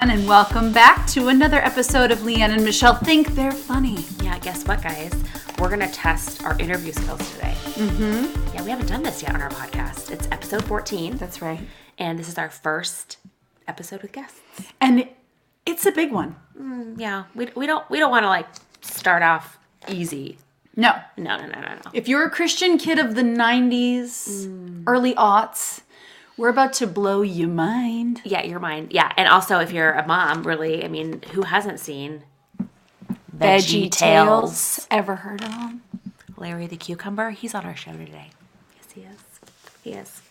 And welcome back to another episode of Leanne and Michelle Think They're Funny. Yeah, guess what, guys? We're gonna test our interview skills today. Mm-hmm. Yeah, we haven't done this yet on our podcast. It's episode 14. That's right. And this is our first episode with guests. And it's a big one. Yeah, we, we don't we don't want to like start off easy. No. No, no, no, no, no. If you're a Christian kid of the 90s, early aughts, we're about to blow your mind. Yeah, your mind. Yeah, and also if you're a mom, really, I mean, who hasn't seen Veggie Tales. Ever heard of them? Larry the Cucumber? He's on our show today. Yes, he is. He is.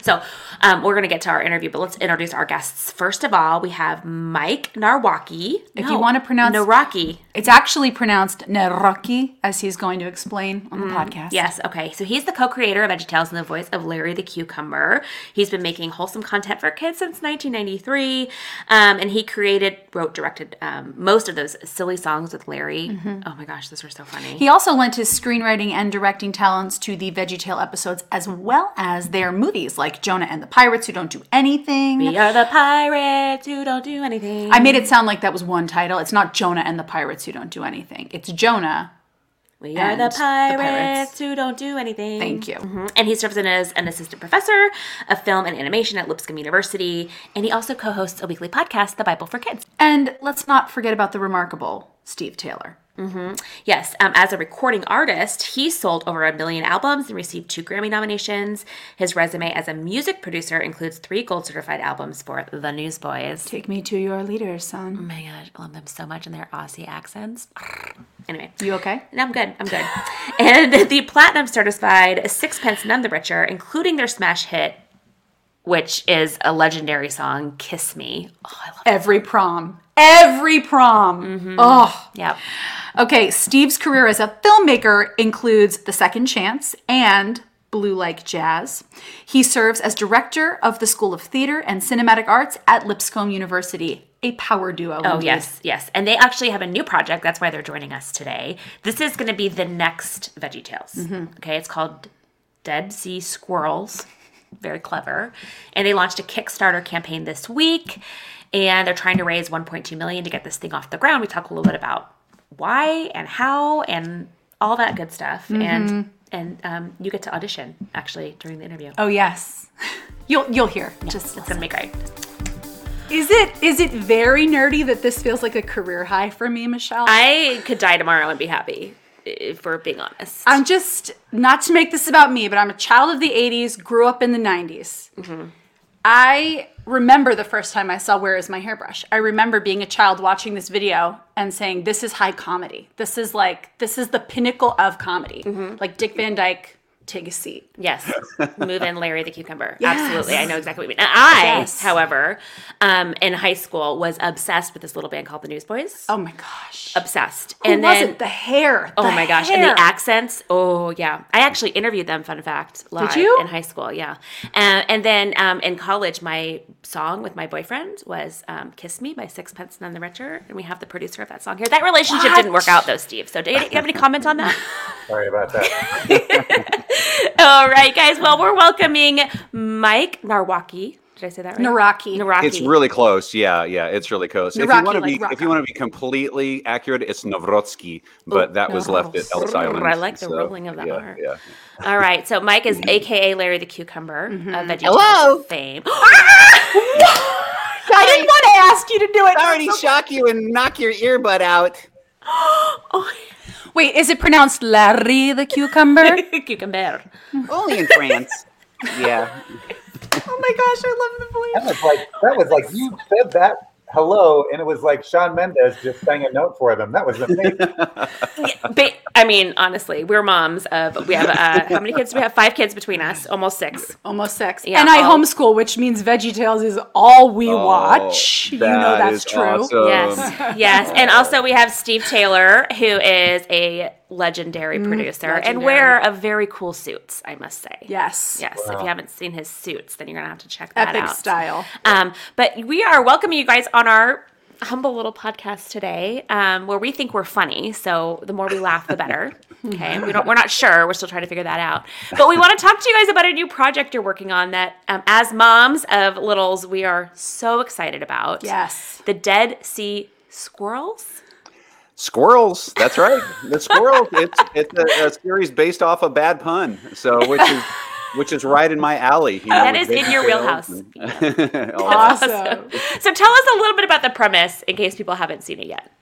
So um, we're going to get to our interview, but let's introduce our guests. First of all, we have Mike Narwaki. If you wanna pronounce- Narwaki. It's actually pronounced Neraki, as he's going to explain on the podcast. Yes, okay. So he's the co-creator of VeggieTales and the voice of Larry the Cucumber. He's been making wholesome content for kids since 1993, um, and he created, wrote, directed um, most of those silly songs with Larry. Oh my gosh, those were so funny. He also lent his screenwriting and directing talents to the VeggieTale episodes as well as their like Jonah and the Pirates Who Don't Do Anything. we are the pirates who don't do anything. I made it sound like that was one title. It's not Jonah and the Pirates Who Don't Do Anything. It's Jonah. we are the the pirates, pirates. who don't do anything. Thank you. Mhm. And he serves as an assistant professor of film and animation at Lipscomb University, and he also co-hosts a weekly podcast, The Bible for Kids. And let's not forget about the remarkable Steve Taylor. Yes, um, as a recording artist, he sold over a million albums and received two Grammy nominations. His resume as a music producer includes three gold certified albums for The Newsboys. Take me to your leader, son. Oh my god, I love them so much and their Aussie accents. Anyway. You okay? No, I'm good. I'm good. and the platinum certified Sixpence None the Richer, including their smash hit, which is a legendary song, Kiss Me. Oh, I love Every prom. Every prom. Mm-hmm. Oh. it. Yep. Okay, Steve's career as a filmmaker includes The Second Chance and Blue Like Jazz. He serves as director of the School of Theater and Cinematic Arts at Lipscomb University, a power duo. Oh, indeed. yes, yes. And they actually have a new project. That's why they're joining us today. This is going to be the next Veggie Tales. Mm-hmm. Okay, it's called Dead Sea Squirrels. Very clever. And they launched a Kickstarter campaign this week, and they're trying to raise 1.2 million to get this thing off the ground. We talk a little bit about why and how and all that good stuff. And and um, you get to audition actually during the interview. Oh yes. You'll you'll hear. Just It's gonna be great. Is it is it very nerdy that this feels like a career high for me, Michelle? I could die tomorrow and be happy, if we're being honest. I'm just not to make this about me, but I'm a child of the 80s, grew up in the 90s. I remember the first time I saw Where Is My Hairbrush. I remember being a child watching this video and saying, This is high comedy. This is like, this is the pinnacle of comedy. Mm-hmm. Like Dick Van Dyke, take a seat. Yes, move in Larry the Cucumber. Yes. Absolutely, I know exactly what you mean. And I, Yes. however, um, in high school was obsessed with this little band called the Newsboys. Oh my gosh. Obsessed. Who and was then. The hair. oh my gosh, and the accents. Oh yeah, I actually interviewed them. Fun fact, live you? in high school. Yeah, uh, and then um, in college, my song with my boyfriend was um, "Kiss Me" by Sixpence None the Richer, and we have the producer of that song here. That relationship What? didn't work out though, Steve. So, do you, do you have any comment on that? Sorry about that. All right, guys. Well, we're welcoming Mike Narwaki. Did I say that right? Naraki. Naraki. It's really close. Yeah, yeah, it's really close. if you want to like be, rock if you want to be completely accurate, it's Novrotsky, but that was left at Ellis Island. I like the so, rolling of that yeah, R. Yeah. All right. So Mike is AKA Larry the Cucumber of mm-hmm. Veggie Hello. Tales fame. I didn't want to ask you to do it. Sorry to shock you and knock your earbud out. Oh, Wait, is it pronounced Larry the cucumber? Cucumber. Only in France. yeah. oh my gosh, I love the voice. That was like that was like you said that hello, and it was like Shawn Mendes just sang a note for them. That was amazing. Ba- I mean, honestly, we're moms of. We have uh, how many kids? do We have five kids between us, almost six. Almost six. Yeah, and I all- homeschool, which means Veggie Tales is all we Oh, watch. You know that's true. awesome. Yes, yes, and also we have Steve Taylor, who is a legendary producer and legendary. wearer of very cool suits. I must say. Yes. Yes, if you haven't seen his suits, then you're gonna have to check that Epic out. style. Um, but we are welcoming you guys on our humble little podcast today, um, where we think we're funny. So the more we laugh, the better. Okay, we don't. We're not sure. We're still trying to figure that out. But we want to talk to you guys about a new project you're working on. That, um, as moms of littles, we are so excited about. Yes. the Dead Sea Squirrels. Squirrels. That's right. The squirrels. It's it's a, a series based off a bad pun. So which is which is right in my alley. You know, That with is in your wheelhouse. and- all that. Awesome. So tell us a little bit about the premise in case people haven't seen it yet.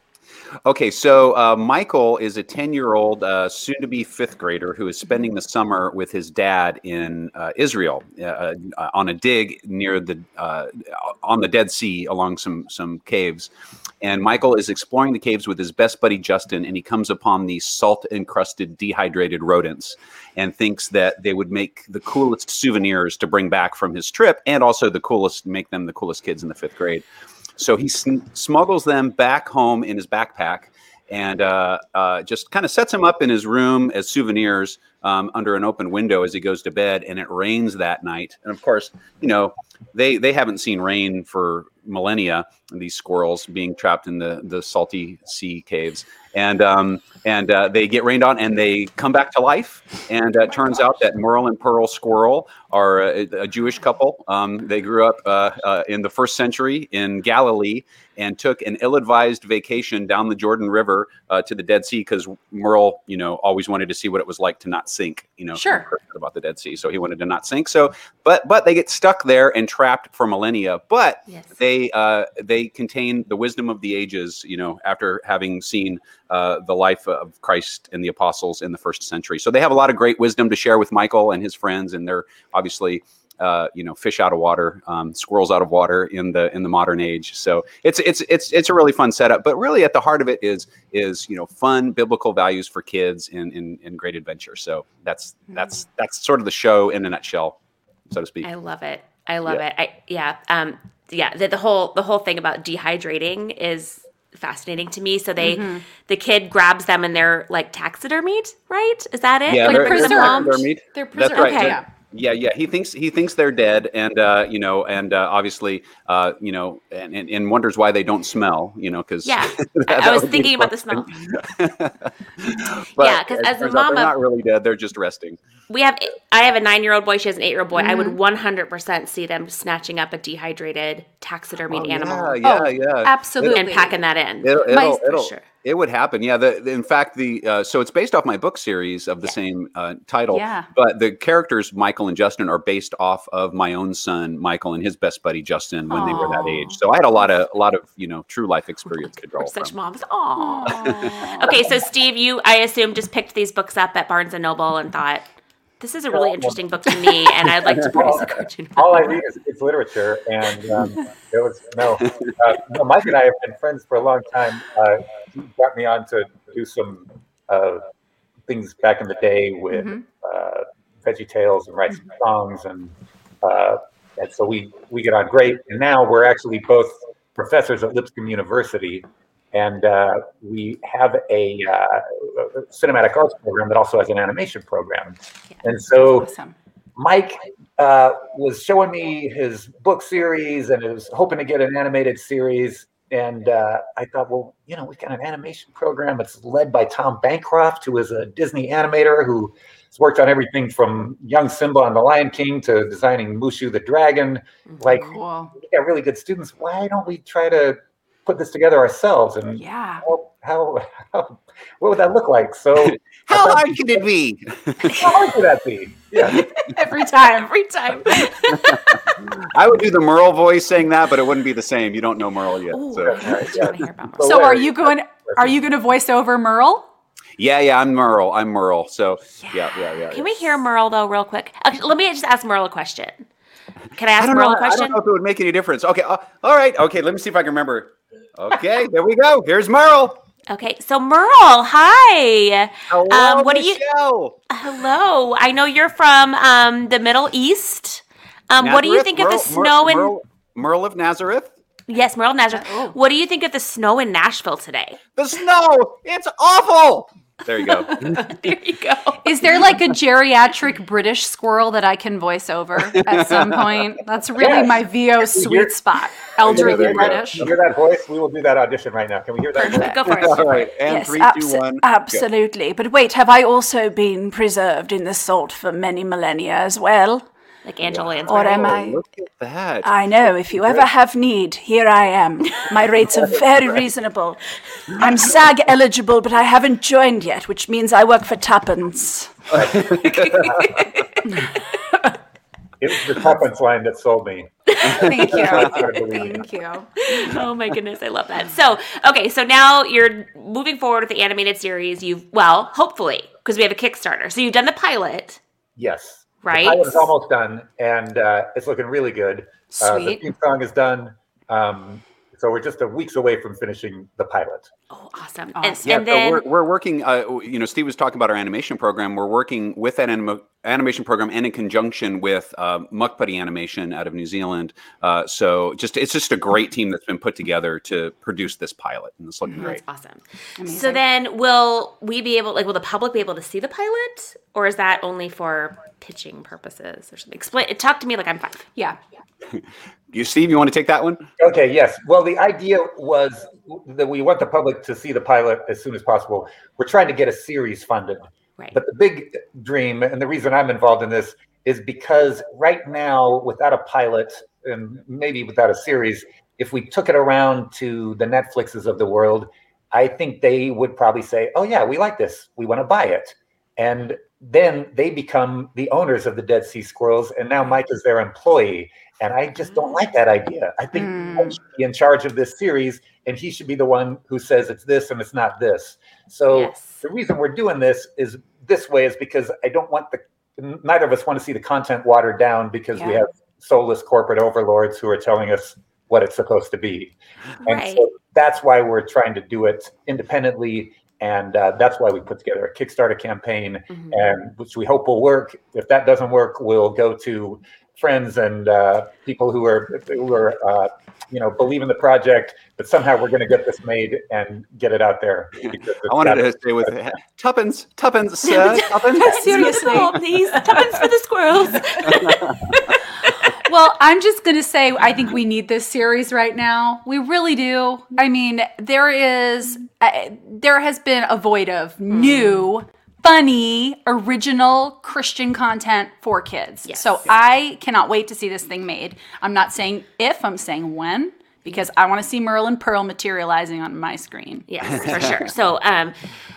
Okay, so uh, Michael is a 10 year old, uh, soon to be fifth grader who is spending the summer with his dad in uh, Israel uh, uh, on a dig near the uh, on the Dead Sea along some some caves. And Michael is exploring the caves with his best buddy Justin, and he comes upon these salt encrusted, dehydrated rodents and thinks that they would make the coolest souvenirs to bring back from his trip and also the coolest, make them the coolest kids in the fifth grade. So he sn- smuggles them back home in his backpack and uh, uh, just kind of sets them up in his room as souvenirs um, under an open window as he goes to bed. And it rains that night. And of course, you know, they they haven't seen rain for millennia. These squirrels being trapped in the the salty sea caves, and um, and uh, they get rained on, and they come back to life. And uh, it turns out that Merle and Pearl Squirrel are a, a Jewish couple. Um, they grew up uh, uh, in the first century in Galilee and took an ill-advised vacation down the Jordan River uh, to the Dead Sea because Merle, you know, always wanted to see what it was like to not sink. You know, Sure. about the Dead Sea, so he wanted to not sink. So, but but they get stuck there and trapped for millennia. But Yes. they uh, they contain the wisdom of the ages. You know, after having seen uh, the life of Christ and the apostles in the first century, so they have a lot of great wisdom to share with Michael and his friends, and they're obviously uh, you know fish out of water, um, squirrels out of water in the in the modern age. So it's it's it's it's a really fun setup. But really, at the heart of it is is you know fun biblical values for kids in in, in great adventure. So that's that's that's sort of the show in a nutshell, so to speak. I love it. I love Yeah. it. I yeah. Um yeah, the, the whole the whole thing about dehydrating is fascinating to me. So they Mm-hmm. the kid grabs them and they're like taxidermied, right? Is that it? Yeah, like they're- brings them preserved. they're meat. They're That's right. Okay. Yeah. Yeah, yeah. He thinks he thinks they're dead, and uh, you know, and uh, obviously, uh, you know, and, and, and wonders why they don't smell. You know, because Yeah. I- I was thinking about the smell. yeah, because as a mom they're not really dead; they're just resting. We have I have a 9-year-old boy, she has an 8-year-old boy. I Mm-hmm. would 100% see them snatching up a dehydrated taxidermied Oh, animal Yeah, yeah, Oh, yeah. absolutely. and packing that in. It'll, it'll, for it'll, sure. It would happen. Yeah. The, the- in fact, the uh, so it's based off my book series of the Yeah. same uh, title. Yeah. But the characters Michael and Justin are based off of my own son Michael and his best buddy Justin when they were that age. So I had a lot of a lot of you know true life experience to draw We're such from. moms. Aww. okay, so Steve, you I assume just picked these books up at Barnes and Noble and thought this is a really interesting book to me, and I'd like to produce a cartoon. all I read is it's literature, and um, it was no, uh, no. Mike and I have been friends for a long time. Uh, he got me on to do some uh, things back in the day with Mhm. uh, Veggie Tales and write some songs, and uh, and so we we get on great. And now we're actually both professors at Lipscomb University, and uh, we have a, uh, cinematic arts program that also has an animation program. And so Awesome. Mike uh, was showing me his book series and was hoping to get an animated series. And uh, I thought, well, you know, we've got an animation program. It's led by Tom Bancroft, who is a Disney animator who has worked on everything from Young Simba on The Lion King to designing Mushu the Dragon. Like, Cool. we got really good students. Why don't we try to put this together ourselves? And Yeah. how, how, how what would that look like? So, How hard could it be? how hard could that be? Yeah. Every time. Every time. I would do the Merle voice saying that, but it wouldn't be the same. You don't know Merle yet. Ooh, So. I want to hear about So So are you going are you going to voice over Merle? Yeah, yeah, I'm Merle. I'm Merle. So yeah, yeah, yeah. Can we hear Merle though, real quick? Actually, let me just ask Merle a question. Can I I ask don't, Merle know, a I question? I don't know if it would make any difference. Okay, uh, all right. Okay, let me see if I can remember. Okay, there we go. Here's Merle. Okay, so Merle, hi. Hello, Um, what do you-. Hello. I know you're from um, the Middle East. Um, what do you think of the Merle- snow in? Merle, Merle of Nazareth? Yes, Merle of Nazareth. Oh. What do you think of the snow in Nashville today? The snow. It's awful. There you go. there you go. Is there like a geriatric British squirrel that I can voice over at some point? That's really Yes. my VO sweet hear- spot. Elderly you. British. You hear that voice? We will do that audition right now. Can we hear that? Perfect. Go for it. All right, and Yes, three, abso- two, one. go. absolutely. But wait, have I also been preserved in the salt for many millennia as well? Like Angela Lansbury. Or am Oh, I? look at that. I know. If you ever have need, here I am. My rates are very reasonable. I'm SAG eligible, but I haven't joined yet, which means I work for Tuppence. It was the tuppence line that sold me. Thank you. Thank you. oh my goodness, I love that. So, okay, so now you're moving forward with the animated series. You've, well, hopefully, because we have a Kickstarter. So you've done the pilot. Yes. Right. The pilot is almost done, and uh, it's looking really good. Uh, the theme song is done. Um, so we're just a weeks away from finishing the pilot. Oh, awesome. Awesome. And, Yeah, and then, we're, we're working. Uh, you know, Steve was talking about our animation program. We're working with that anima- animation program and in conjunction with uh, Mukpuddy Animation out of New Zealand. Uh, so just it's just a great team that's been put together to produce this pilot, and it's looking great. that's awesome. So then, will we be able, like, will the public be able to see the pilot, or is that only for pitching purposes or something? Explain. It talk to me like I'm five. Yeah. You, Steve, you want to take that one? Okay, yes. Well, the idea was that we want the public to see the pilot as soon as possible. We're trying to get a series funded. Right. But the big dream, and the reason I'm involved in this, is because right now, without a pilot and maybe without a series, if we took it around to the Netflixes of the world, I think they would probably say, "Oh yeah, we like this. We want to buy it." And then they become the owners of the Dead Sea Squirrels, and now Mike is their employee. And I just don't like that idea. I think Mm. Mike should be in charge of this series, and he should be the one who says it's this and it's not this. So Yes. the reason we're doing this is this way is because I don't want the neither of us want to see the content watered down because we have soulless corporate overlords who are telling us what it's supposed to be. And Right. so that's why we're trying to do it independently. And uh, that's why we put together a Kickstarter campaign, Mhm. and which we hope will work. If that doesn't work, we'll go to friends and uh, people who are who are uh, you know believe in the project. But somehow we're going to get this made and get it out there. I wanted to stay with Tuppence, Tuppence, sir, Tuppence. Seriously. Oh, please, tuppence for the squirrels. Well, I'm just going to say I think we need this series right now. We really do. I mean, there is uh, there has been a void of new funny original Christian content for kids. Yes. So I cannot wait to see this thing made. I'm not saying if, I'm saying when because I want to see Merle and Pearl materializing on my screen. Yes, for sure. So, um,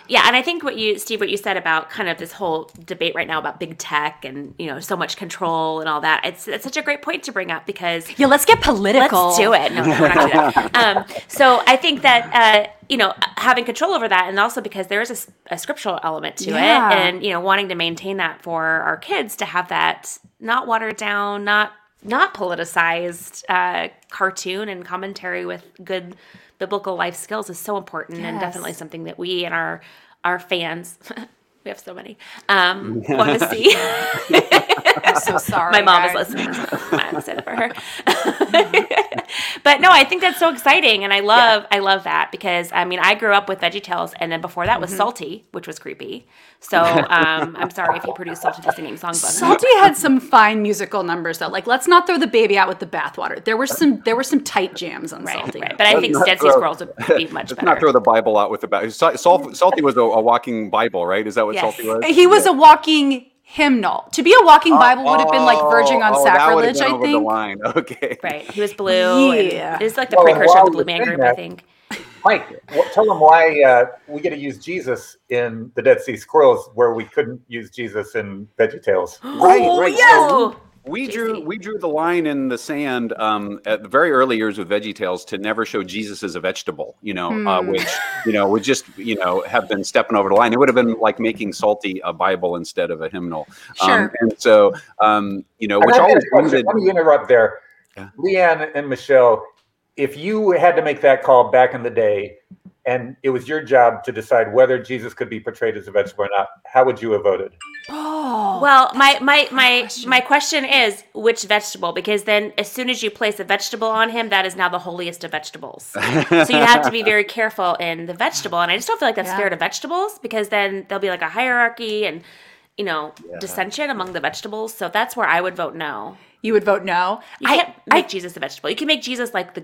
yeah, and I think what you, Steve, what you said about kind of this whole debate right now about big tech and you know so much control and all that, it's it's such a great point to bring up because Yeah, let's get political. let's do it. No, no, we're not gonna do that. Um, so I think that uh, you know having control over that, and also because there is a scriptural element to Yeah. it, and you know wanting to maintain that for our kids to have that not watered down, not not politicized uh, cartoon and commentary with good biblical life skills is so important and definitely something that we and our our fans. We have so many. Um, want to see. I'm so sorry. My mom is listening. So I'm excited for her. but no, I think that's so exciting, and I love I love that because I mean I grew up with VeggieTales, and then before that was Mm-hmm. Psalty, which was creepy. So um, I'm sorry if you produced Psalty the Singing Songbook. Psalty had some fine musical numbers though. Like, let's not throw the baby out with the bathwater. There were some there were some tight jams on Right, Psalty. right. But I think not Dead Sea throw- Scrolls would be much Let's better. not throw the Bible out with the Bible. Psalty, Psalty was a, a walking Bible, right? Is that what Yes. Psalty was? He was a walking hymnal. To be a walking Bible would have been like verging on Oh, that sacrilege. been I over the think. line. Okay. Right. He was blue. Yeah. And it was like the Well, precursor while of the Blue Man saying Group, I think. Mike, well, tell them why uh, we get to use Jesus in the Dead Sea Squirrels, where we couldn't use Jesus in VeggieTales. Right, oh, right. yes. So we JC. drew we drew the line in the sand um, at the very early years with VeggieTales to never show Jesus as a vegetable. You know, uh, Hmm. which you know would just you know have been stepping over the line. It would have been like making Psalty a Bible instead of a hymnal. Sure. Um, and so um, you know, And which I had a always question. wounded. Let me interrupt there. Yeah. Leanne and Michelle, if you had to make that call back in the day, and it was your job to decide whether Jesus could be portrayed as a vegetable or not, how would you have voted? Well, my my my my question is which vegetable? Because then, as soon as you place a vegetable on him, that is now the holiest of vegetables. so you have to be very careful in the vegetable, and I just don't feel like that's Yeah. fair to vegetables because then there'll be like a hierarchy and you know dissension among the vegetables. So that's where I would vote no. you would vote no. You I- can't make Jesus a vegetable. You can make Jesus like the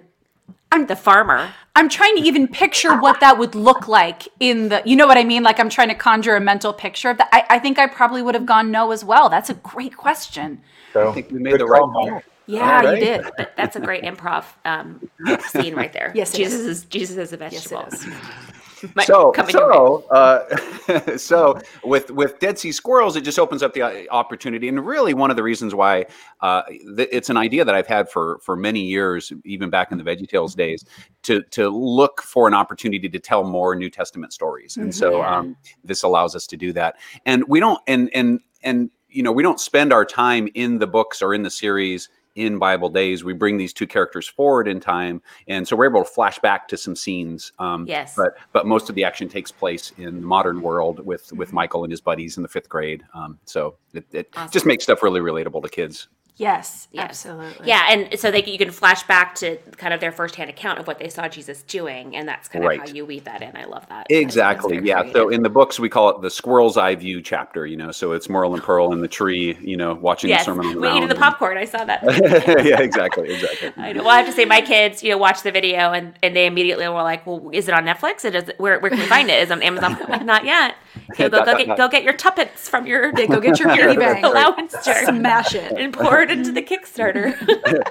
I'm the farmer. I'm trying to even picture what that would look like in the, you know what I mean? Like I'm trying to conjure a mental picture of that. I, I think I probably would have gone no as well. That's a great question. So I think we made the right call, call. Yeah, right. you did. But that's a great improv um, scene right there. Yes, Jesus is. is Jesus is a Yes, vegetable. it is. Might so come in your way. so uh, so with with Dead Sea Squirrels, it just opens up the uh, opportunity, and really one of the reasons why uh, th- it's an idea that I've had for for many years, even back in the VeggieTales days, to to look for an opportunity to tell more New Testament stories, and so Mhm. um, this allows us to do that, and we don't and and and you know we don't spend our time in the books or in the series in Bible days. We bring these two characters forward in time, and so we're able to flash back to some scenes. Um, Yes. but but most of the action takes place in the modern world with with Michael and his buddies in the fifth grade. Um, so it, it Awesome. just makes stuff really relatable to kids. Yes, Yes. absolutely. Yeah, and so they you can flash back to kind of their firsthand account of what they saw Jesus doing, and that's kind of Right. how you weave that in. I love that. I think that's Exactly. very Yeah. So in the books, we call it the squirrel's eye view chapter. You know, so it's Merle and Pearl in the tree. You know, watching yes, the Sermon on the we eating Mount. the popcorn. I saw that. yeah. Exactly. Exactly. I know. Well, I have to say, my kids, you know, watch the video and, and they immediately were like, "Well, is it on Netflix? It is. Where, where can we find it? Is it on Amazon? Like, Not yet. You know, go, go get go get your tuppence from your go get your piggy bank. allowance jar Smash it. and pour it into the Kickstarter.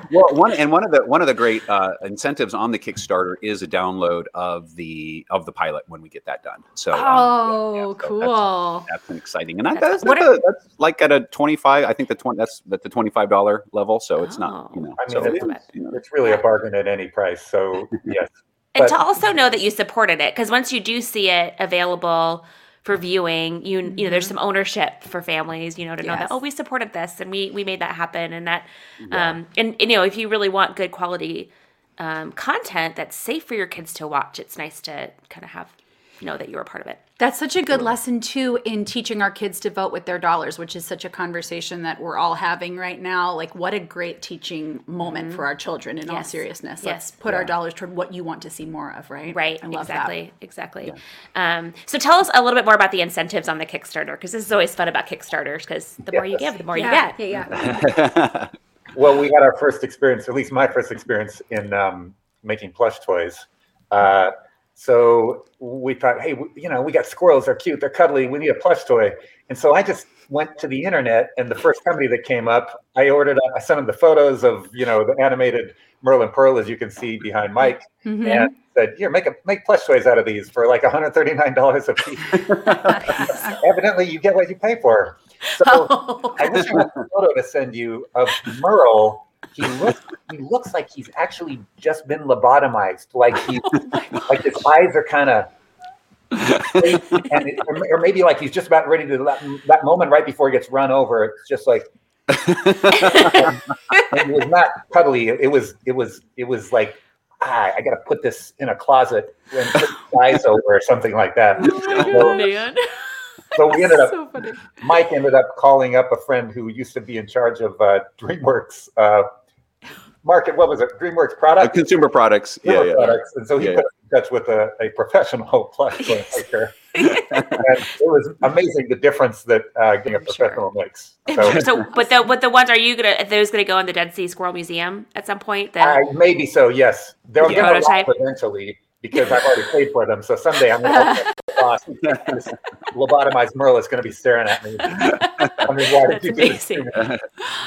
well, one and one of the one of the great uh, incentives on the Kickstarter is a download of the of the pilot when we get that done. So um, Oh, yeah, so cool. that's an exciting, and that, That's- that's, what that's, a, that's like at a twenty five. I think the twenty that's at the twenty five dollar level. So it's not, Oh. you know, I mean, so it's- it's, you know, It's really a bargain at any price. So yes, and But- to also know that you supported it because once you do see it available for viewing. You you know there's some ownership for families you know to know that oh we supported this and we we made that happen. And that um and, and, you know if you really want good quality um, content that's safe for your kids to watch it's nice to kind of have know that you were a part of it That's such a good lesson too in teaching our kids to vote with their dollars, which is such a conversation that we're all having right now. Like, what a great teaching moment for our children. In all seriousness, Yes. let's put our dollars toward what you want to see more of. Right? Right, I love exactly, exactly. Um, so tell us a little bit more about the incentives on the Kickstarter because this is always fun about Kickstarters because the more you give, the more That. you get. yeah, yeah. well, we had our first experience, at least my first experience in um, making plush toys. Uh, so we thought, hey, you know, we got squirrels. They're cute. They're cuddly. We need a plush toy. And so I just went to the internet, and the first company that came up, I ordered. I sent them the photos of, you know, the animated Merlin Pearl, as you can see behind Mike, Mhm. and said, "Here, make a make plush toys out of these for like 139 dollars a piece." Evidently, you get what you pay for. So I wish I had a photo to send you of Merle. He looks he looks like he's actually just been lobotomized. Like he like his eyes are kind of and it, or, or maybe like he's just about ready to that, that moment right before he gets run over. It's just like it was not cuddly. It was it was it was like ah, I got to put this in a closet and put his eyes over or something like that. So- man. So we ended up so funny. Mike ended up calling up a friend who used to be in charge of uh, DreamWorks uh, market. What was it? DreamWorks Uh, product. consumer products. Yeah, yeah. products. And so he Yeah, put us in touch with a, a professional plush toy maker. and it was amazing the difference that uh, getting a I'm sure. professional makes. So So, but the but the ones are you gonna are those gonna go in the Dead Sea Squirrel Museum at some point? The, uh, maybe so. Yes, they're Yeah. going to Prototype. eventually because I've already paid for them. So someday I'm going to this lobotomized Merle is going to be staring at me. I mean, why did That's you do this amazing.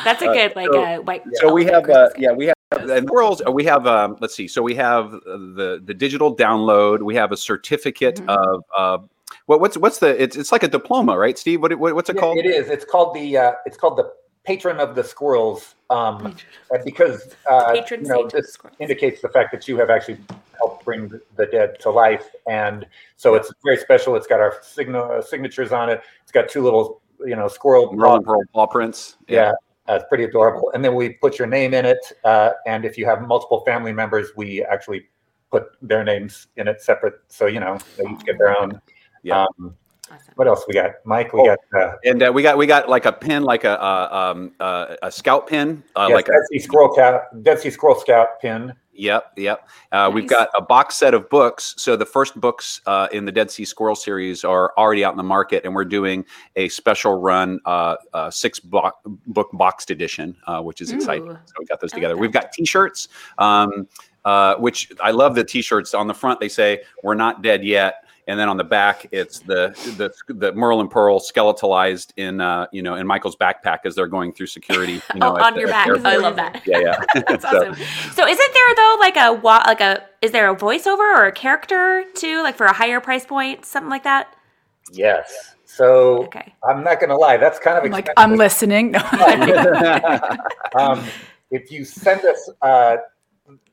That's a Uh, good like so- uh, white. So we have, uh, yeah, we have and squirrels. uh, We have, um, let's see. So we have uh, the the digital download. We have a certificate Mhm. of uh, what what's what's the it's it's like a diploma, right, Steve? What, what what's it Yeah, called? It is. It's called the uh, it's called the patron of the squirrels um, uh, because uh, Patron you know saint the this indicates the fact that you have actually helped bring the- the dead to life, and so it's very special. It's got our signa- uh, signatures on it. It's got two little you know squirrel Merle and paw prints. Yeah, uh, it's pretty adorable. And then we put your name in it, uh, and if you have multiple family members, we actually put their names in it separate. So you know they each get their own. Yeah. Um, Awesome. what else we got, Mike? We Oh. got uh, And uh, we got we got like a pin, like a uh, um, uh, a scout pin, uh, yes, like a Dead Sea Scroll Scout, Dead Sea Scroll Scout pin. Yep, yep. Uh, We've got a box set of books. So the first books uh, in the Dead Sea Squirrel series are already out in the market, and we're doing a special run uh, uh, six bo- book boxed edition, uh, which is exciting. Ooh. So we got those together. that. We've got T-shirts, um, uh, which I love. The T-shirts on the front they say "We're not dead yet." And then on the back, it's the the the Merle and Pearl skeletalized in uh, you know in Michael's backpack as they're going through security. You know, oh, on the- your at back. Oh, I love that. Yeah, yeah. That's So- awesome. So, isn't there though like a wa- like a is there a voiceover or a character too, like for a higher price point, something like that? Yes. So Okay. I'm not going to lie, that's kind of I'm like. I'm listening. No. um, if you send us, uh,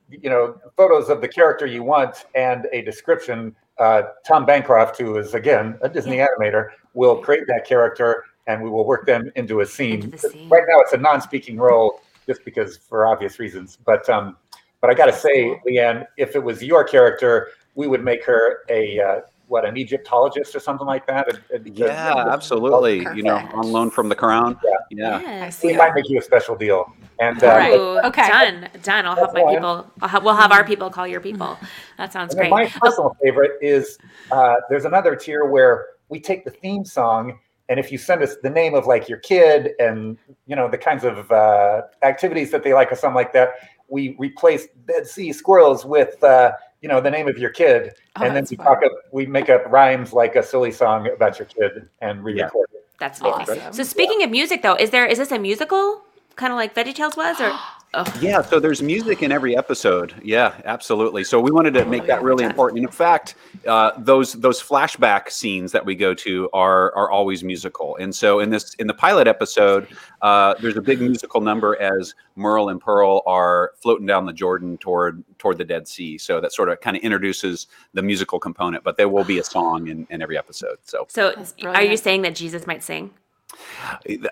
you know, photos of the character you want and a description, uh, Tom Bancroft, who is again a Disney animator, will create that character and we will work them into a scene. Into scene. Right now, it's a non-speaking role, just because for obvious reasons. But um, but I got to say, Leanne, if it was your character, we would make her a uh, what an Egyptologist or something like that. A- a- Yeah, a- absolutely. You know, on loan from the crown. Yeah. Yeah. I Yes. see We it. might make you a special deal. And uh, All right. Ooh, Okay. Done. Done. I'll have my fine. people. I'll have, we'll have our people call your people. That sounds And great. my personal favorite is uh, there's another tier where we take the theme song, and if you send us the name of like your kid and you know the kinds of uh, activities that they like or something like that, we replace Dead Sea Squirrels with uh, you know the name of your kid, Oh, and then we fun. talk up, we make up rhymes like a silly song about your kid and re-record it. That's amazing. Awesome. So speaking of music, though, is there is this a musical, kind of like VeggieTales was, or oh, Yeah, so there's music in every episode. Yeah, absolutely. So we wanted to make that really yeah. important. And in fact, uh, those those flashback scenes that we go to are are always musical. And so in this in the pilot episode, uh, there's a big musical number as Merle and Pearl are floating down the Jordan toward toward the Dead Sea. So that sort of kind of introduces the musical component. But there will be a song in, in every episode. So so are you saying that Jesus might sing?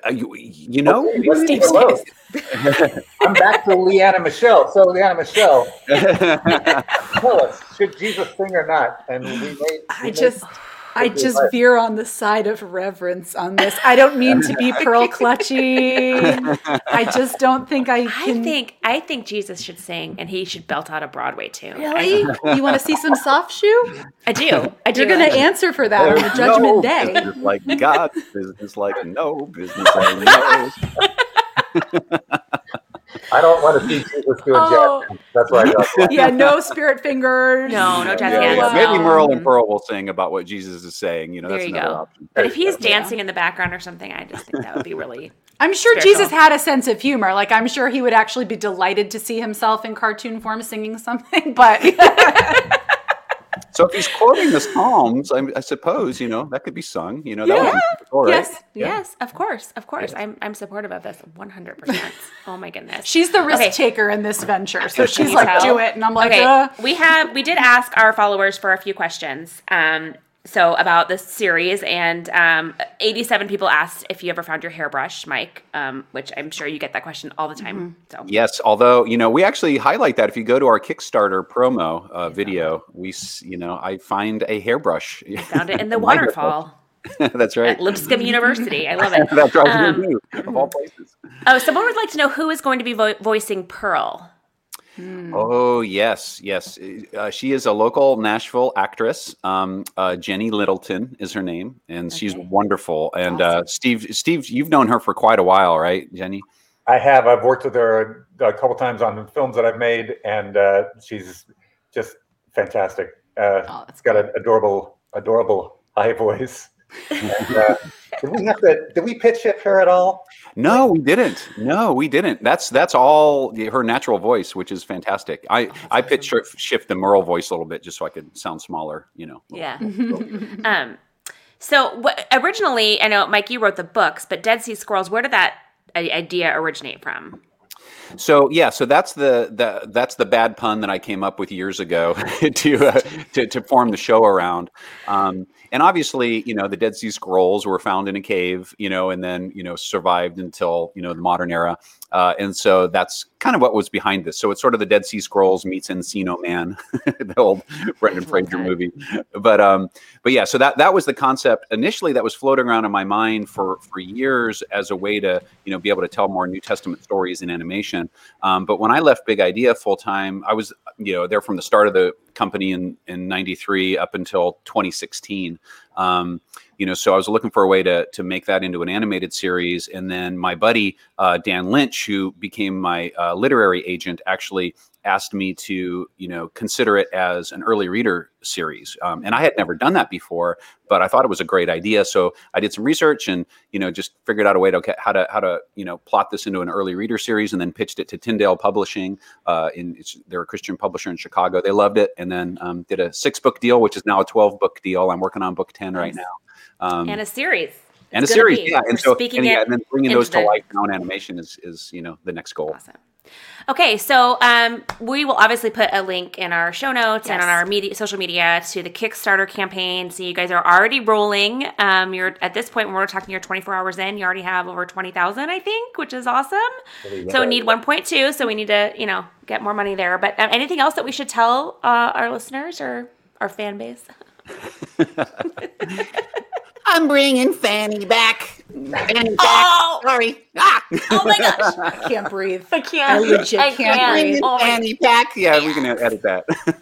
Uh, you, you know, Okay, let's Steve take a look. I'm back to Leanna Michelle. So Leanna Michelle, tell us, should Jesus sing or not? And we made. we I made- just I just Right. veer on the side of reverence on this. I don't mean to be pearl clutching. I just don't think I can. I think I think Jesus should sing, and he should belt out a Broadway tune. Really? You want to see some soft shoe? I do. I do. You're going to answer for that on the judgment no day. Business like God, business like no business like no. I don't want to see Jesus doing Oh. jazz. That's why I got Yeah, no spirit fingers. No, no jazz Yeah, hands. yeah. Maybe no. Merle and Pearl will sing about what Jesus is saying. You know, There that's you another go. option. But if he's Yeah. dancing in the background or something, I just think that would be really. I'm sure Spiritual. Jesus had a sense of humor. Like, I'm sure he would actually be delighted to see himself in cartoon form singing something. But So if he's quoting the Psalms, I, I suppose you know that could be sung. You know, that would be cool, right? yes, Yes, of course, of course. I'm I'm supportive of this 100. percent Oh my goodness. she's the risk Okay. taker in this venture. So she's like, tell? do it. And I'm like, okay, uh. we have we did ask our followers for a few questions. Um, so about this series, and um, 87 people asked if you ever found your hairbrush, Mike. Um, which I'm sure you get that question all the time. So Yes, although you know we actually highlight that if you go to our Kickstarter promo uh, video, we you know I find a hairbrush. found it in the waterfall That's right. at Lipscomb University. I love it. That's right. Um, you of all places. Oh, someone would like to know who is going to be vo- voicing Pearl. Oh yes, yes. Uh, she is a local Nashville actress. Um, uh, Jenny Littleton is her name, and she's wonderful. And uh, Steve, Steve, you've known her for quite a while, right, Jenny? I have. I've worked with her a couple times on films that I've made, and uh, she's just fantastic. Uh, Oh, that's she's got an adorable, adorable high voice. And, uh, did we have to? Did we pitch it her at all? No, we didn't. No, we didn't. That's that's all the- her natural voice, which is fantastic. I I pitch shift, shift the Merle voice a little bit just so I could sound smaller. You know. Yeah. um, so what, originally, I know Mike, you wrote the books, but Dead Sea Squirrels, where did that i- idea originate from? So yeah, so that's the, the that's the bad pun that I came up with years ago to, uh, to to form the show around. Um, and obviously, you know, the Dead Sea Scrolls were found in a cave, you know, and then you know survived until you know the modern era. Uh, and so that's kind of what was behind this. So it's sort of the Dead Sea Scrolls meets Encino Man, the old Brendan Fraser movie. But um, but yeah, so that that was the concept initially that was floating around in my mind for for years as a way to you know be able to tell more New Testament stories in animation. Um, but when I left Big Idea full time, I was you know there from the start of the company in in '93 up until 2016. Um, you know, so I was looking for a way to to make that into an animated series, and then my buddy uh, Dan Lynch, who became my uh, literary agent, actually asked me to you know consider it as an early reader series um, and i had never done that before but i thought it was a great idea. So i did some research and you know just figured out a way to okay, how to how to you know plot this into an early reader series and then pitched it to tyndale publishing uh, in they're a christian publisher in chicago. They loved it and then um, did a six book deal which is now a 12 book deal. I'm working on book 10 right now. Um, and a series and a series, yeah. And We're so, and, yeah, and then bringing those to the... life now in animation is, is, you know, the next goal. Awesome. Okay, so um, we will obviously put a link in our show notes yes. and on our media, social media to the Kickstarter campaign. So you guys are already rolling. Um, you're at this point when we're talking, you're 24 hours in. You already have over 20,000, I think, which is awesome. So we need 1.2. So we need to, you know, get more money there. But uh, anything else that we should tell uh, our listeners or our fan base? I'm bringing Fanny back. Fanny back. Oh! Sorry. Ah! Oh my gosh. I can't breathe. I can't. I legit I can't, can't breathe. Oh Fanny back. Yeah, we can edit that.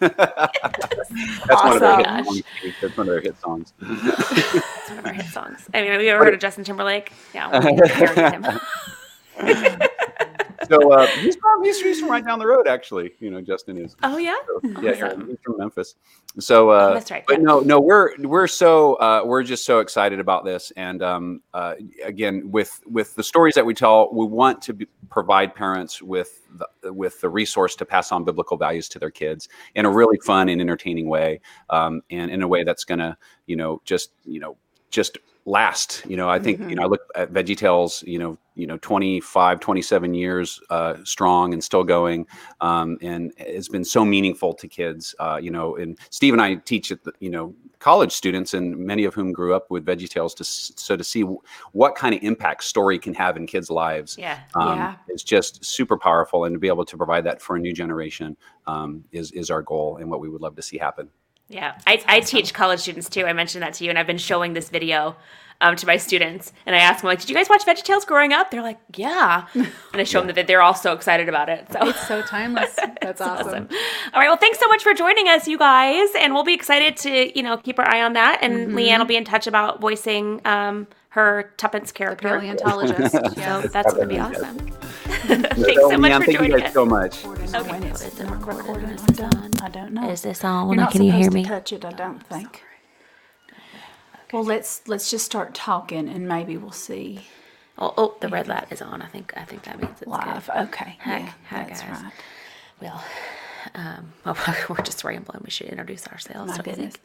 That's awesome. one of their hit songs. That's one of their hit songs. That's one of our hit songs. I mean, have you ever heard of Justin Timberlake? Yeah. So uh, he's from he's, he's, from right down the road, actually. You know, Justin is. Oh yeah, so, yeah, awesome. he's from Memphis. So, uh, oh, that's right. But no, no, we're we're so uh, we're just so excited about this, and um, uh, again, with with the stories that we tell, we want to be, provide parents with the, with the resource to pass on biblical values to their kids in a really fun and entertaining way, um, and in a way that's going to, you know, just you know, just last you know i think mm-hmm. you know i look at veggie tales you know you know 25 27 years uh, strong and still going um, and it's been so meaningful to kids uh, you know and steve and i teach at the, you know college students and many of whom grew up with veggie tales to so to see what kind of impact story can have in kids lives yeah um, yeah it's just super powerful and to be able to provide that for a new generation um, is is our goal and what we would love to see happen yeah, I, I teach college students too. I mentioned that to you, and I've been showing this video um, to my students. And I ask them, like, did you guys watch VeggieTales growing up? They're like, yeah. And I show yeah. them that they're all so excited about it. So it's so timeless. That's awesome. awesome. All right. Well, thanks so much for joining us, you guys. And we'll be excited to, you know, keep our eye on that. And mm-hmm. Leanne will be in touch about voicing um, her Tuppence character. The paleontologist. so that's going to be awesome. Thanks so much for thank joining you guys us. so much. Okay. Is it recorded? Is it done? I don't know. Is this on? You're not Can you hear me? To touch it. I don't think. Well, let's let's just start talking, and maybe we'll see. Oh, oh the red light is on. I think I think that means it's live. Good. Okay. Hi, yeah, hi that's guys. right. Well, um, well, we're just rambling. We should introduce ourselves. My goodness.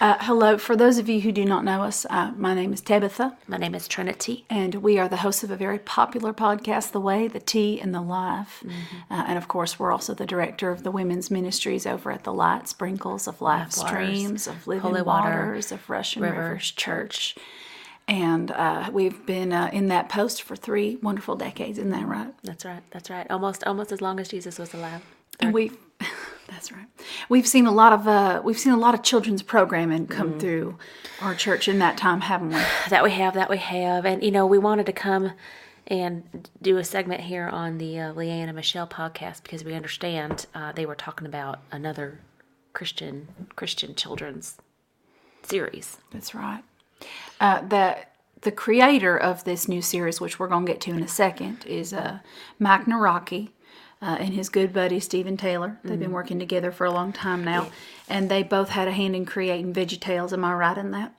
Uh, hello. For those of you who do not know us, uh, my name is Tabitha. My name is Trinity. And we are the hosts of a very popular podcast, The Way, The Tea, and The Life. Mm-hmm. Uh, and of course, we're also the director of the women's ministries over at the Light Sprinkles of Life, Life Streams, of Living Holy Waters, of Russian Rivers, Rivers Church. And uh, we've been uh, in that post for three wonderful decades. Isn't that right? That's right. That's right. Almost, almost as long as Jesus was alive. And we that's right. We've seen a lot of uh, we've seen a lot of children's programming come mm. through our church in that time, haven't we? That we have, that we have, and you know, we wanted to come and do a segment here on the uh, Leanne and Michelle podcast because we understand uh, they were talking about another Christian Christian children's series. That's right. Uh, that the creator of this new series, which we're going to get to in a second, is uh, Mike Nawrocki uh, and his good buddy Stephen Taylor. They've mm been working together for a long time now, yeah. and they both had a hand in creating VeggieTales. Am I right in that?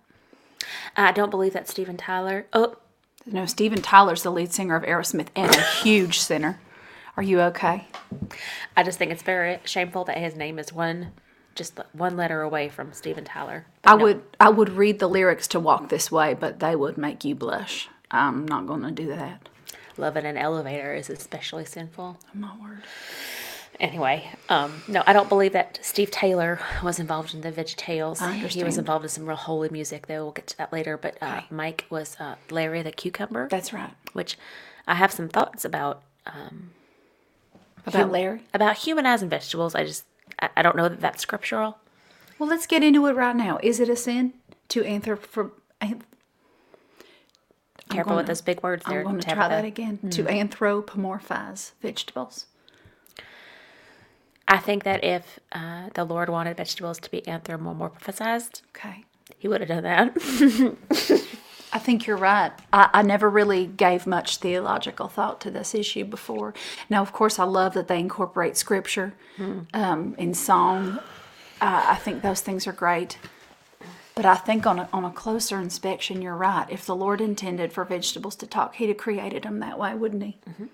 I don't believe that Stephen Tyler. Oh, no, Steven Tyler's the lead singer of Aerosmith and a huge sinner. Are you okay? I just think it's very shameful that his name is one just one letter away from Steven Tyler. I no. would I would read the lyrics to Walk This Way, but they would make you blush. I'm not going to do that. Loving an elevator is especially sinful. My word. Anyway, um, no, I don't believe that Steve Taylor was involved in the Veggie Tales. He was involved in some real holy music, though. We'll get to that later. But uh, Okay. Mike was uh, Larry the Cucumber, That's right. which I have some thoughts about About Larry. about humanizing vegetables. I just I, I don't know that that's scriptural. Well, let's get into it right now. Is it a sin to anthrop? Careful gonna- with those big words there. I'm going to try that again. To anthropomorphize vegetables. I think that if uh, the Lord wanted vegetables to be anthropomorphized, Okay. He would have done that. I think you're right. I, I never really gave much theological thought to this issue before. Now, of course, I love that they incorporate scripture um, in song. Uh, I think those things are great. But I think on a, on a closer inspection, you're right. If the Lord intended for vegetables to talk, He'd have created them that way, wouldn't He? Mm-hmm.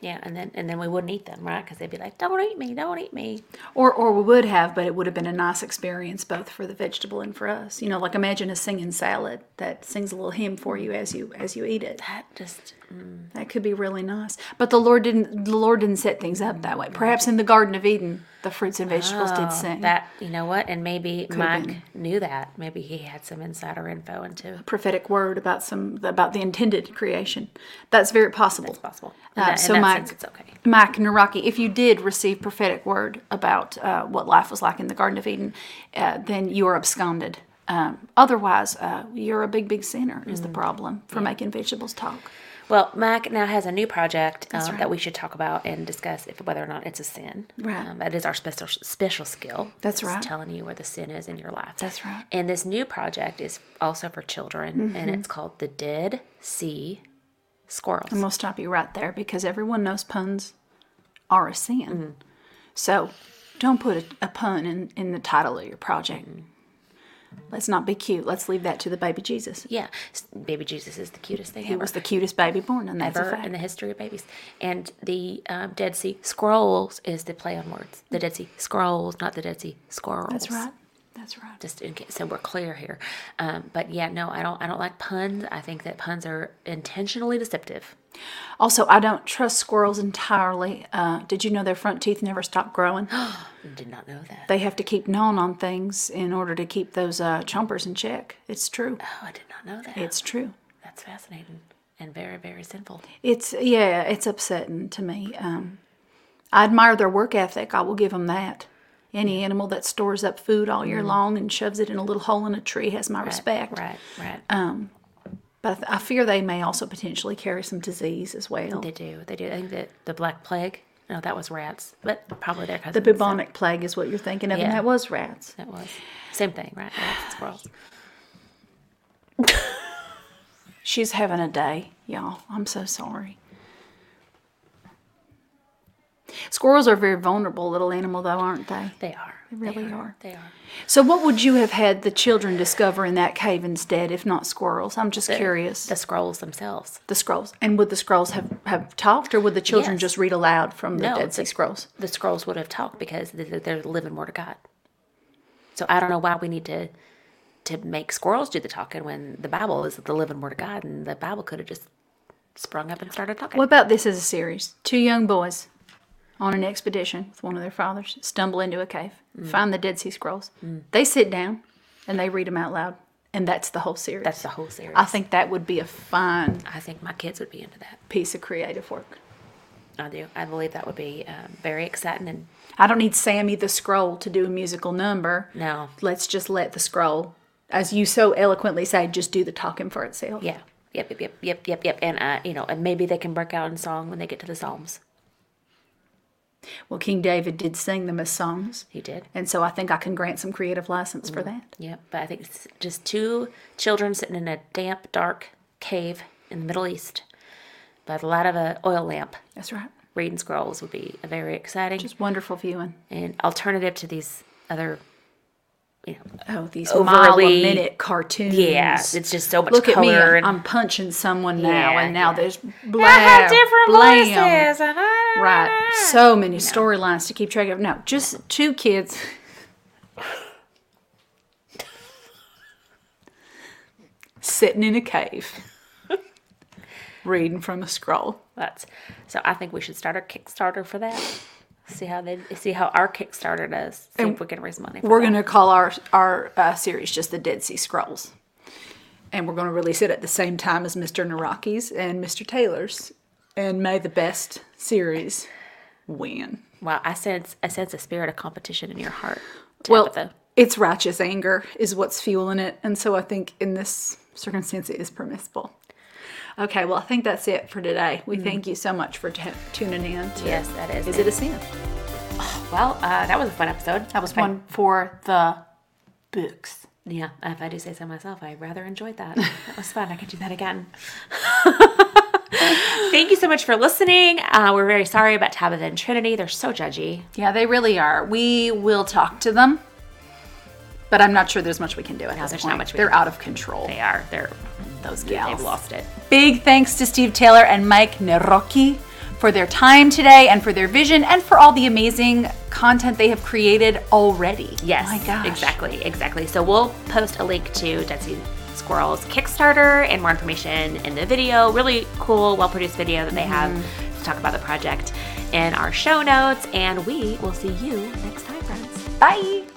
yeah, and then and then we wouldn't eat them, right? Because they'd be like, "Don't eat me, don't eat me." Or, or we would have, but it would have been a nice experience both for the vegetable and for us. You know, like imagine a singing salad that sings a little hymn for you as you as you eat it. That just mm. That could be really nice. But the Lord didn't. The Lord didn't set things up that way. Perhaps in the Garden of Eden, the fruits and vegetables did sing. Oh, that you know what, and maybe have Mike knew that. Maybe he had some insider info into. prophetic word about some about the intended creation. That's very possible. It's possible. Uh, that, so Mike, sense, okay. Mike Nawrocki, if you did receive prophetic word about uh, what life was like in the Garden of Eden, uh, then you are absconded. Um, otherwise, uh, you're a big, big sinner. Is the Mm. problem for making vegetables talk? Well, Mike now has a new project uh, right. that we should talk about and discuss if whether or not it's a sin. Right. Um, that is our special special skill. That's right. telling you where the sin is in your life. That's right. And this new project is also for children, and Mm-hmm. it's called the Dead Sea Squirrels. I'm gonna stop you right there because everyone knows puns are a sin. Mm-hmm. So don't put a, a pun in, in the title of your project. Mm-hmm. Let's not be cute. Let's leave that to the baby Jesus. yeah, baby Jesus is the cutest thing He ever. was the cutest baby born, and that's a ever fact. in the history of babies. And the um, Dead Sea Scrolls is the play on words. The Dead Sea Scrolls, not the Dead Sea Squirrels. That's right. That's right. Just in case, so we're clear here. Um, but yeah, no, I don't. I don't like puns. I think that puns are intentionally deceptive. Also, I don't trust squirrels entirely. Uh, did you know their front teeth never stop growing? Did not know that. they have to keep gnawing on things in order to keep those uh, chompers in check. It's true. Oh, I did not know that. It's true. That's fascinating and very, very sinful. It's yeah, it's upsetting to me. Um, I admire their work ethic. I will give them that. Any animal that stores up food all year long and shoves it in a little hole in a tree has my respect. Right, right. But I, th- I fear they may also potentially carry some disease as well. they do. They do. I think that the Black Plague. No, that was rats, but probably their The cousins. bubonic plague is what you're thinking of, Yeah. and that was rats. That was same thing, right? Rats and squirrels. She's having a day, y'all. I'm so sorry. Squirrels are a very vulnerable little animal, though, aren't they? They are. They really are. They are. So, what would you have had the children discover in that cave instead, if not squirrels? I'm just curious. The scrolls themselves. the scrolls. And would the scrolls have, have talked, or would the children Yes. just read aloud from the No, Dead Sea the- Scrolls? The scrolls would have talked because they're they're the living word of God. So I don't know why we need to to make squirrels do the talking when the Bible is the living word of God, and the Bible could have just sprung up and started talking. What about this as a series? Two young boys on an expedition with one of their fathers stumble into a cave, Mm. find the Dead Sea Scrolls. They sit down and they read them out loud, and that's the whole series. That's the whole series. I think that would be a fine I think my kids would be into that. piece of creative work. I do. I believe that would be um, very exciting. And I don't need Sammy the Scroll to do a musical number. no, Let's just let the scroll, as you so eloquently say, just do the talking for itself. yeah, yep, yep, yep, yep, yep, yep. And uh, you know, and maybe they can break out in song when they get to the Psalms. Well, King David did sing them as songs. He did. And so I think I can grant some creative license Mm. for that. Yep, but I think it's just two children sitting in a damp, dark cave in the Middle East by the light of an oil lamp That's right. reading scrolls would be a very exciting Just wonderful viewing. and alternative to these other, you know, Oh, these mile a Overly- minute cartoons. yeah, it's just so much Look at me. I'm punching someone now, Yeah, and now yeah. there's blam, I have different blam. voices. And I, Right. So many storylines to keep track of. No, just two kids. Sitting in a cave. reading from a scroll. That's so. I think we should start a Kickstarter for that. See how they see how our Kickstarter does. See if we can raise money. For We're going to call our our uh, series just the Dead Sea Scrolls, and we're going to release it at the same time as Mr. Nawrocki's and Mr. Taylor's, and may the best series win. Wow, I sense I sense a spirit of competition in your heart. Well, it's righteous anger is what's fueling it, and so I think in this circumstance it is permissible. Okay, well I think that's it for today. We thank you so much for t- tuning in. Yes, that is Is it. it a sin? well, uh, that was a fun episode. That was one for the books. Yeah, if I do say so myself, I rather enjoyed that. That was fun. I could do that again. Thank you so much for listening. Uh, we're very sorry about Tabitha and Trinity. They're so judgy. Yeah, they really are. We will talk to them, but I'm not sure there's much we can do at this there's point. not much we They're out of control. They are. They're Those gals. they've lost it. Big thanks to Steve Taylor and Mike Nawrocki for their time today and for their vision and for all the amazing content they have created already. Yes, My gosh. exactly, exactly. So we'll post a link to Dead Sea Squirrels Kickstarter and more information in the video. Really cool, well-produced video that they have mm-hmm. to talk about the project in our show notes. And we will see you next time, friends. Bye.